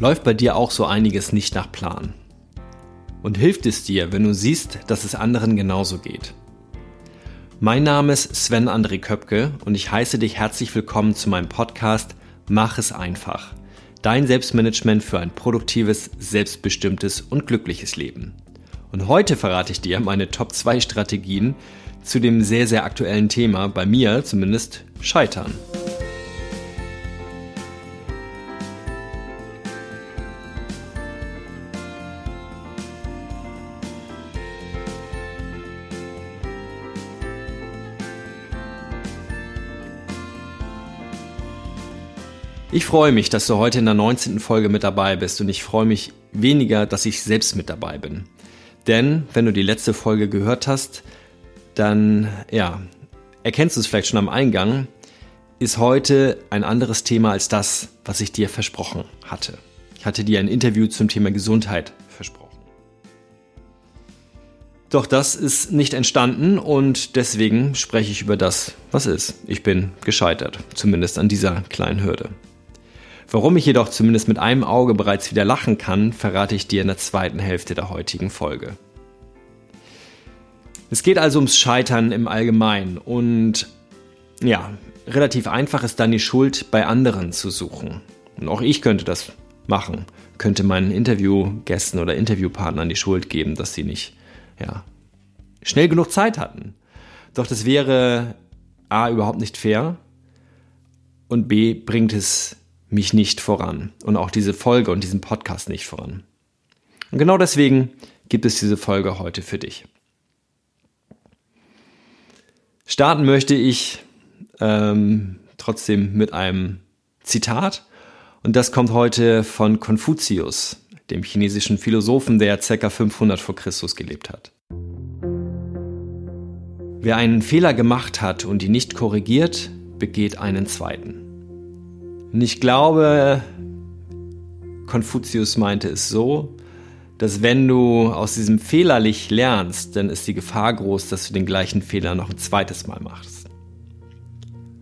Läuft bei dir auch so einiges nicht nach Plan? Und hilft es dir, wenn du siehst, dass es anderen genauso geht? Mein Name ist Sven André Köpke und ich heiße dich herzlich willkommen zu meinem Podcast Mach es einfach. Dein Selbstmanagement für ein produktives, selbstbestimmtes und glückliches Leben. Und heute verrate ich dir meine Top 2 Strategien zu dem sehr, sehr aktuellen Thema, bei mir zumindest, Scheitern. Ich freue mich, dass du heute in der 19. Folge mit dabei bist und ich freue mich weniger, dass ich selbst mit dabei bin. Denn wenn du die letzte Folge gehört hast, dann ja, erkennst du es vielleicht schon am Eingang, ist heute ein anderes Thema als das, was ich dir versprochen hatte. Ich hatte dir ein Interview zum Thema Gesundheit versprochen. Doch das ist nicht entstanden und deswegen spreche ich über das, was ist. Ich bin gescheitert, zumindest an dieser kleinen Hürde. Warum ich jedoch zumindest mit einem Auge bereits wieder lachen kann, verrate ich dir in der zweiten Hälfte der heutigen Folge. Es geht also ums Scheitern im Allgemeinen und ja, relativ einfach ist dann die Schuld bei anderen zu suchen. Und auch ich könnte das machen, könnte meinen Interviewgästen oder Interviewpartnern die Schuld geben, dass sie nicht ja, schnell genug Zeit hatten. Doch das wäre A überhaupt nicht fair und B bringt es mich nicht voran und auch diese Folge und diesen Podcast nicht voran. Und genau deswegen gibt es diese Folge heute für dich. Starten möchte ich ähm, trotzdem mit einem Zitat und das kommt heute von Konfuzius, dem chinesischen Philosophen, der ca. 500 vor Christus gelebt hat. Wer einen Fehler gemacht hat und ihn nicht korrigiert, begeht einen zweiten. Und ich glaube, Konfuzius meinte es so, dass wenn du aus diesem Fehler nicht lernst, dann ist die Gefahr groß, dass du den gleichen Fehler noch ein zweites Mal machst.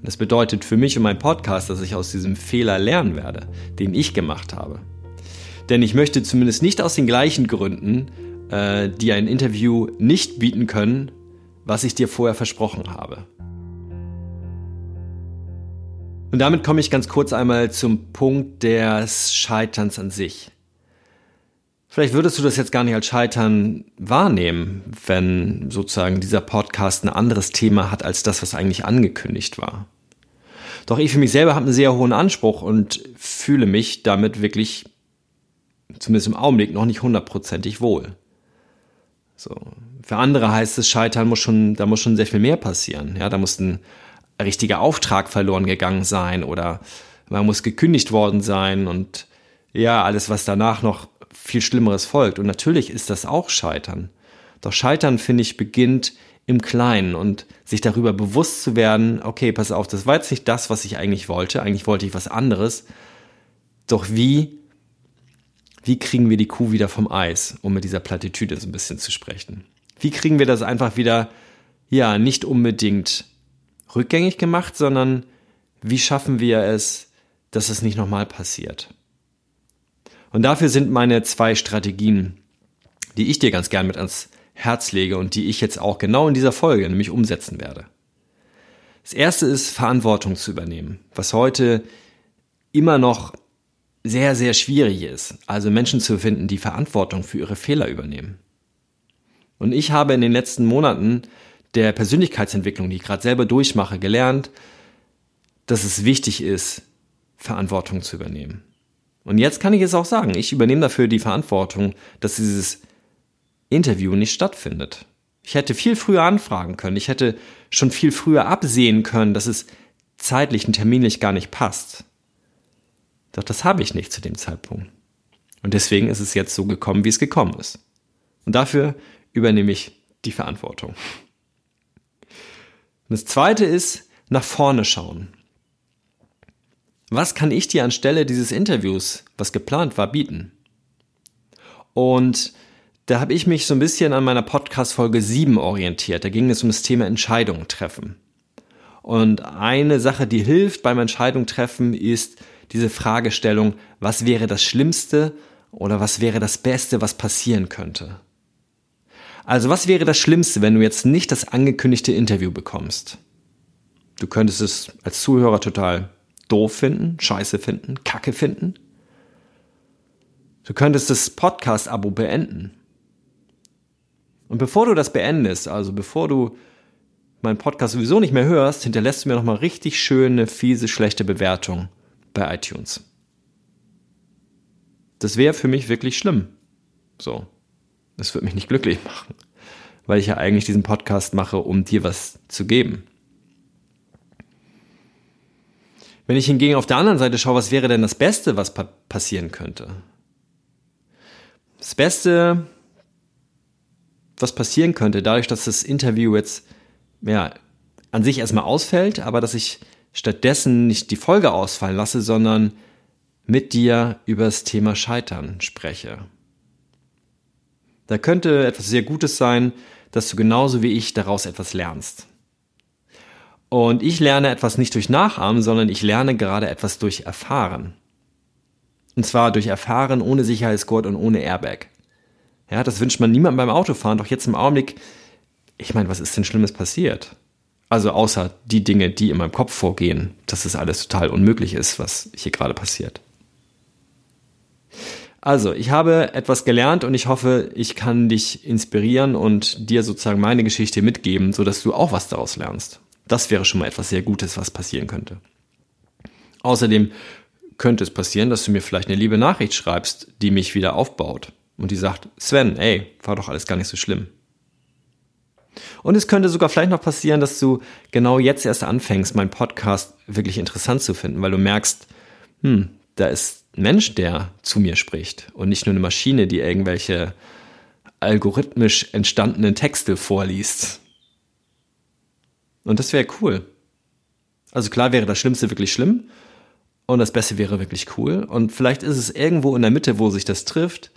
das bedeutet für mich und meinen Podcast, dass ich aus diesem Fehler lernen werde, den ich gemacht habe. Denn ich möchte zumindest nicht aus den gleichen Gründen äh, dir ein Interview nicht bieten können, was ich dir vorher versprochen habe. Und damit komme ich ganz kurz einmal zum Punkt des Scheiterns an sich. Vielleicht würdest du das jetzt gar nicht als Scheitern wahrnehmen, wenn sozusagen dieser Podcast ein anderes Thema hat als das, was eigentlich angekündigt war. Doch ich für mich selber habe einen sehr hohen Anspruch und fühle mich damit wirklich, zumindest im Augenblick, noch nicht hundertprozentig wohl. So. Für andere heißt es, Scheitern muss schon, da muss schon sehr viel mehr passieren. Ja, da muss ein richtiger Auftrag verloren gegangen sein oder man muss gekündigt worden sein und ja, alles, was danach noch viel Schlimmeres folgt. Und natürlich ist das auch Scheitern. Doch Scheitern, finde ich, beginnt im Kleinen und sich darüber bewusst zu werden, okay, pass auf, das war jetzt nicht das, was ich eigentlich wollte. Eigentlich wollte ich was anderes. Doch wie, wie kriegen wir die Kuh wieder vom Eis, um mit dieser Plattitüde so ein bisschen zu sprechen? Wie kriegen wir das einfach wieder, ja, nicht unbedingt rückgängig gemacht, sondern wie schaffen wir es, dass es nicht nochmal passiert. Und dafür sind meine zwei Strategien, die ich dir ganz gern mit ans Herz lege und die ich jetzt auch genau in dieser Folge nämlich umsetzen werde. Das erste ist Verantwortung zu übernehmen, was heute immer noch sehr, sehr schwierig ist. Also Menschen zu finden, die Verantwortung für ihre Fehler übernehmen. Und ich habe in den letzten Monaten der Persönlichkeitsentwicklung, die ich gerade selber durchmache, gelernt, dass es wichtig ist, Verantwortung zu übernehmen. Und jetzt kann ich es auch sagen, ich übernehme dafür die Verantwortung, dass dieses Interview nicht stattfindet. Ich hätte viel früher anfragen können, ich hätte schon viel früher absehen können, dass es zeitlich und terminlich gar nicht passt. Doch das habe ich nicht zu dem Zeitpunkt. Und deswegen ist es jetzt so gekommen, wie es gekommen ist. Und dafür übernehme ich die Verantwortung. Und das zweite ist, nach vorne schauen. Was kann ich dir anstelle dieses Interviews, was geplant war, bieten? Und da habe ich mich so ein bisschen an meiner Podcast-Folge 7 orientiert. Da ging es um das Thema Entscheidungen treffen. Und eine Sache, die hilft beim Entscheidung treffen, ist diese Fragestellung, was wäre das Schlimmste oder was wäre das Beste, was passieren könnte? Also was wäre das Schlimmste, wenn du jetzt nicht das angekündigte Interview bekommst? Du könntest es als Zuhörer total doof finden, scheiße finden, kacke finden. Du könntest das Podcast-Abo beenden. Und bevor du das beendest, also bevor du meinen Podcast sowieso nicht mehr hörst, hinterlässt du mir nochmal richtig schöne, fiese, schlechte Bewertung bei iTunes. Das wäre für mich wirklich schlimm. So. Das würde mich nicht glücklich machen. Weil ich ja eigentlich diesen Podcast mache, um dir was zu geben. Wenn ich hingegen auf der anderen Seite schaue, was wäre denn das Beste, was pa passieren könnte? Das Beste, was passieren könnte, dadurch, dass das Interview jetzt ja, an sich erstmal ausfällt, aber dass ich stattdessen nicht die Folge ausfallen lasse, sondern mit dir über das Thema Scheitern spreche. Da könnte etwas sehr Gutes sein, dass du genauso wie ich daraus etwas lernst. Und ich lerne etwas nicht durch Nachahmen, sondern ich lerne gerade etwas durch Erfahren. Und zwar durch Erfahren ohne Sicherheitsgurt und ohne Airbag. Ja, das wünscht man niemandem beim Autofahren, doch jetzt im Augenblick, ich meine, was ist denn Schlimmes passiert? Also außer die Dinge, die in meinem Kopf vorgehen, dass es alles total unmöglich ist, was hier gerade passiert. Also, ich habe etwas gelernt und ich hoffe, ich kann dich inspirieren und dir sozusagen meine Geschichte mitgeben, sodass du auch was daraus lernst. Das wäre schon mal etwas sehr Gutes, was passieren könnte. Außerdem könnte es passieren, dass du mir vielleicht eine liebe Nachricht schreibst, die mich wieder aufbaut und die sagt, Sven, ey, war doch alles gar nicht so schlimm. Und es könnte sogar vielleicht noch passieren, dass du genau jetzt erst anfängst, meinen Podcast wirklich interessant zu finden, weil du merkst, hm, da ist ein Mensch, der zu mir spricht und nicht nur eine Maschine, die irgendwelche algorithmisch entstandenen Texte vorliest. Und das wäre cool. Also klar wäre das Schlimmste wirklich schlimm und das Beste wäre wirklich cool. Und vielleicht ist es irgendwo in der Mitte, wo sich das trifft.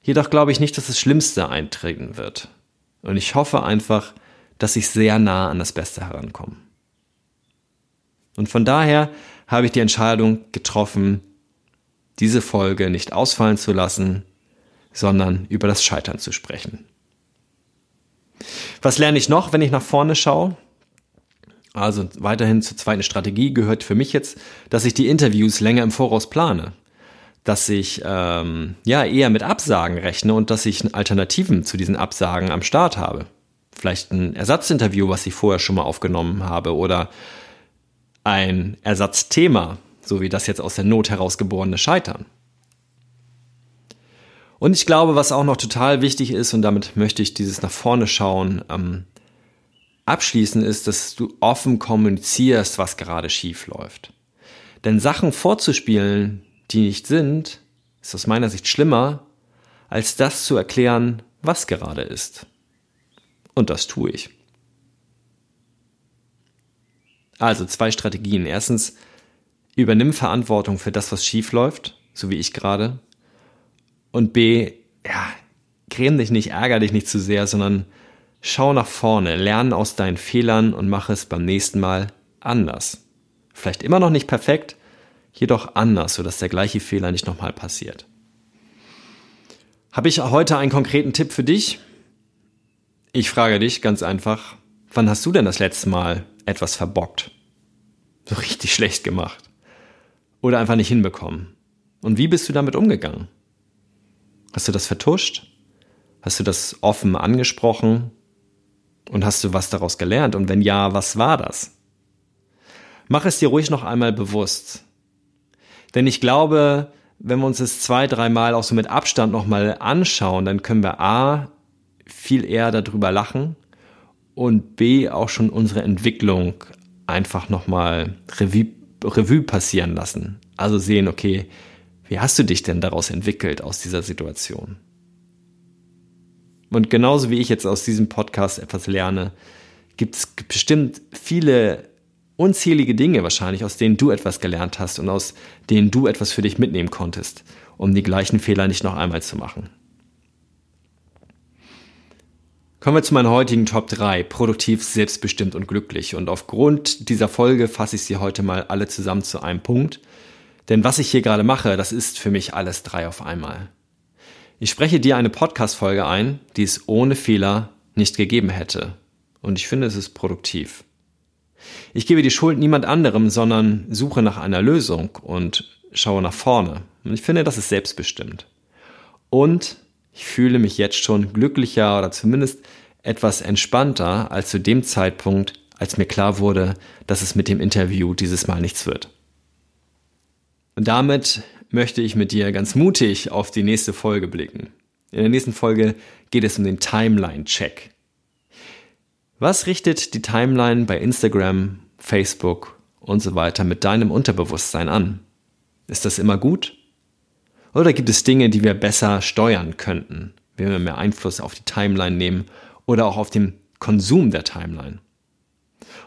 Jedoch glaube ich nicht, dass das Schlimmste eintreten wird. Und ich hoffe einfach, dass ich sehr nah an das Beste herankomme. Und von daher habe ich die Entscheidung getroffen, diese Folge nicht ausfallen zu lassen, sondern über das Scheitern zu sprechen. Was lerne ich noch, wenn ich nach vorne schaue? Also weiterhin zur zweiten Strategie gehört für mich jetzt, dass ich die Interviews länger im Voraus plane. Dass ich ähm, ja eher mit Absagen rechne und dass ich Alternativen zu diesen Absagen am Start habe. Vielleicht ein Ersatzinterview, was ich vorher schon mal aufgenommen habe, oder ein Ersatzthema, so wie das jetzt aus der Not herausgeborene Scheitern. Und ich glaube, was auch noch total wichtig ist, und damit möchte ich dieses nach vorne schauen, ähm, abschließen, ist, dass du offen kommunizierst, was gerade schief läuft. Denn Sachen vorzuspielen, die nicht sind, ist aus meiner Sicht schlimmer, als das zu erklären, was gerade ist. Und das tue ich. Also zwei Strategien. Erstens, übernimm Verantwortung für das, was schief läuft, so wie ich gerade. Und B, ja, creme dich nicht, ärger dich nicht zu sehr, sondern schau nach vorne, lerne aus deinen Fehlern und mach es beim nächsten Mal anders. Vielleicht immer noch nicht perfekt, jedoch anders, sodass der gleiche Fehler nicht nochmal passiert. Habe ich heute einen konkreten Tipp für dich? Ich frage dich ganz einfach, wann hast du denn das letzte Mal etwas verbockt? So richtig schlecht gemacht. Oder einfach nicht hinbekommen. Und wie bist du damit umgegangen? Hast du das vertuscht? Hast du das offen angesprochen? Und hast du was daraus gelernt? Und wenn ja, was war das? Mach es dir ruhig noch einmal bewusst. Denn ich glaube, wenn wir uns das zwei, dreimal auch so mit Abstand nochmal anschauen, dann können wir A, viel eher darüber lachen und B, auch schon unsere Entwicklung einfach nochmal Revue, Revue passieren lassen. Also sehen, okay, wie hast du dich denn daraus entwickelt aus dieser Situation? Und genauso wie ich jetzt aus diesem Podcast etwas lerne, gibt es bestimmt viele unzählige Dinge wahrscheinlich, aus denen du etwas gelernt hast und aus denen du etwas für dich mitnehmen konntest, um die gleichen Fehler nicht noch einmal zu machen. Kommen wir zu meinen heutigen Top 3, produktiv, selbstbestimmt und glücklich. Und aufgrund dieser Folge fasse ich sie heute mal alle zusammen zu einem Punkt, Denn was ich hier gerade mache, das ist für mich alles drei auf einmal. Ich spreche dir eine Podcast-Folge ein, die es ohne Fehler nicht gegeben hätte. Und ich finde, es ist produktiv. Ich gebe die Schuld niemand anderem, sondern suche nach einer Lösung und schaue nach vorne. Und ich finde, das ist selbstbestimmt. Und ich fühle mich jetzt schon glücklicher oder zumindest etwas entspannter als zu dem Zeitpunkt, als mir klar wurde, dass es mit dem Interview dieses Mal nichts wird. Und damit möchte ich mit dir ganz mutig auf die nächste Folge blicken. In der nächsten Folge geht es um den Timeline-Check. Was richtet die Timeline bei Instagram, Facebook und so weiter mit deinem Unterbewusstsein an? Ist das immer gut? Oder gibt es Dinge, die wir besser steuern könnten, wenn wir mehr Einfluss auf die Timeline nehmen oder auch auf den Konsum der Timeline?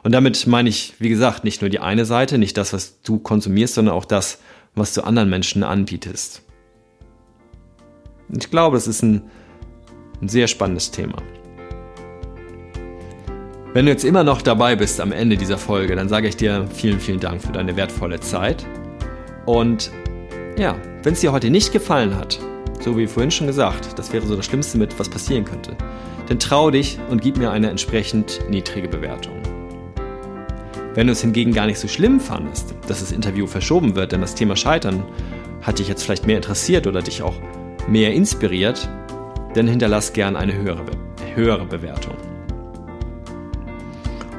Und damit meine ich, wie gesagt, nicht nur die eine Seite, nicht das, was du konsumierst, sondern auch das, was du anderen Menschen anbietest. Ich glaube, es ist ein, ein sehr spannendes Thema. Wenn du jetzt immer noch dabei bist am Ende dieser Folge, dann sage ich dir vielen, vielen Dank für deine wertvolle Zeit. Und ja, wenn es dir heute nicht gefallen hat, so wie vorhin schon gesagt, das wäre so das Schlimmste mit, was passieren könnte, dann trau dich und gib mir eine entsprechend niedrige Bewertung. Wenn du es hingegen gar nicht so schlimm fandest, dass das Interview verschoben wird, denn das Thema Scheitern hat dich jetzt vielleicht mehr interessiert oder dich auch mehr inspiriert, dann hinterlass gern eine höhere, höhere Bewertung.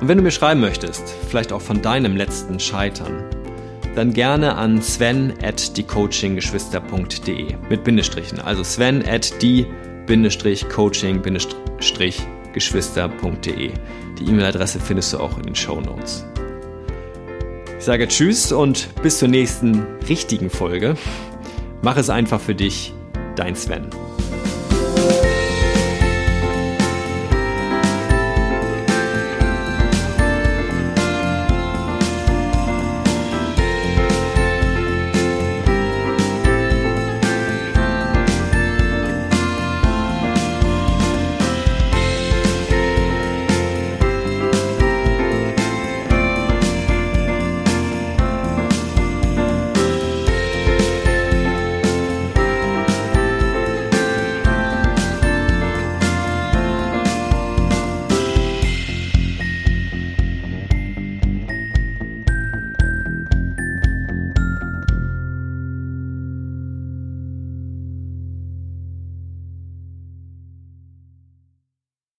Und wenn du mir schreiben möchtest, vielleicht auch von deinem letzten Scheitern, dann gerne an sven at diecoachinggeschwister.de mit Bindestrichen. Also sven at die-coaching-geschwister.de. Die E-Mail-Adresse findest du auch in den Show Notes. Ich sage Tschüss und bis zur nächsten richtigen Folge. Mach es einfach für dich, dein Sven.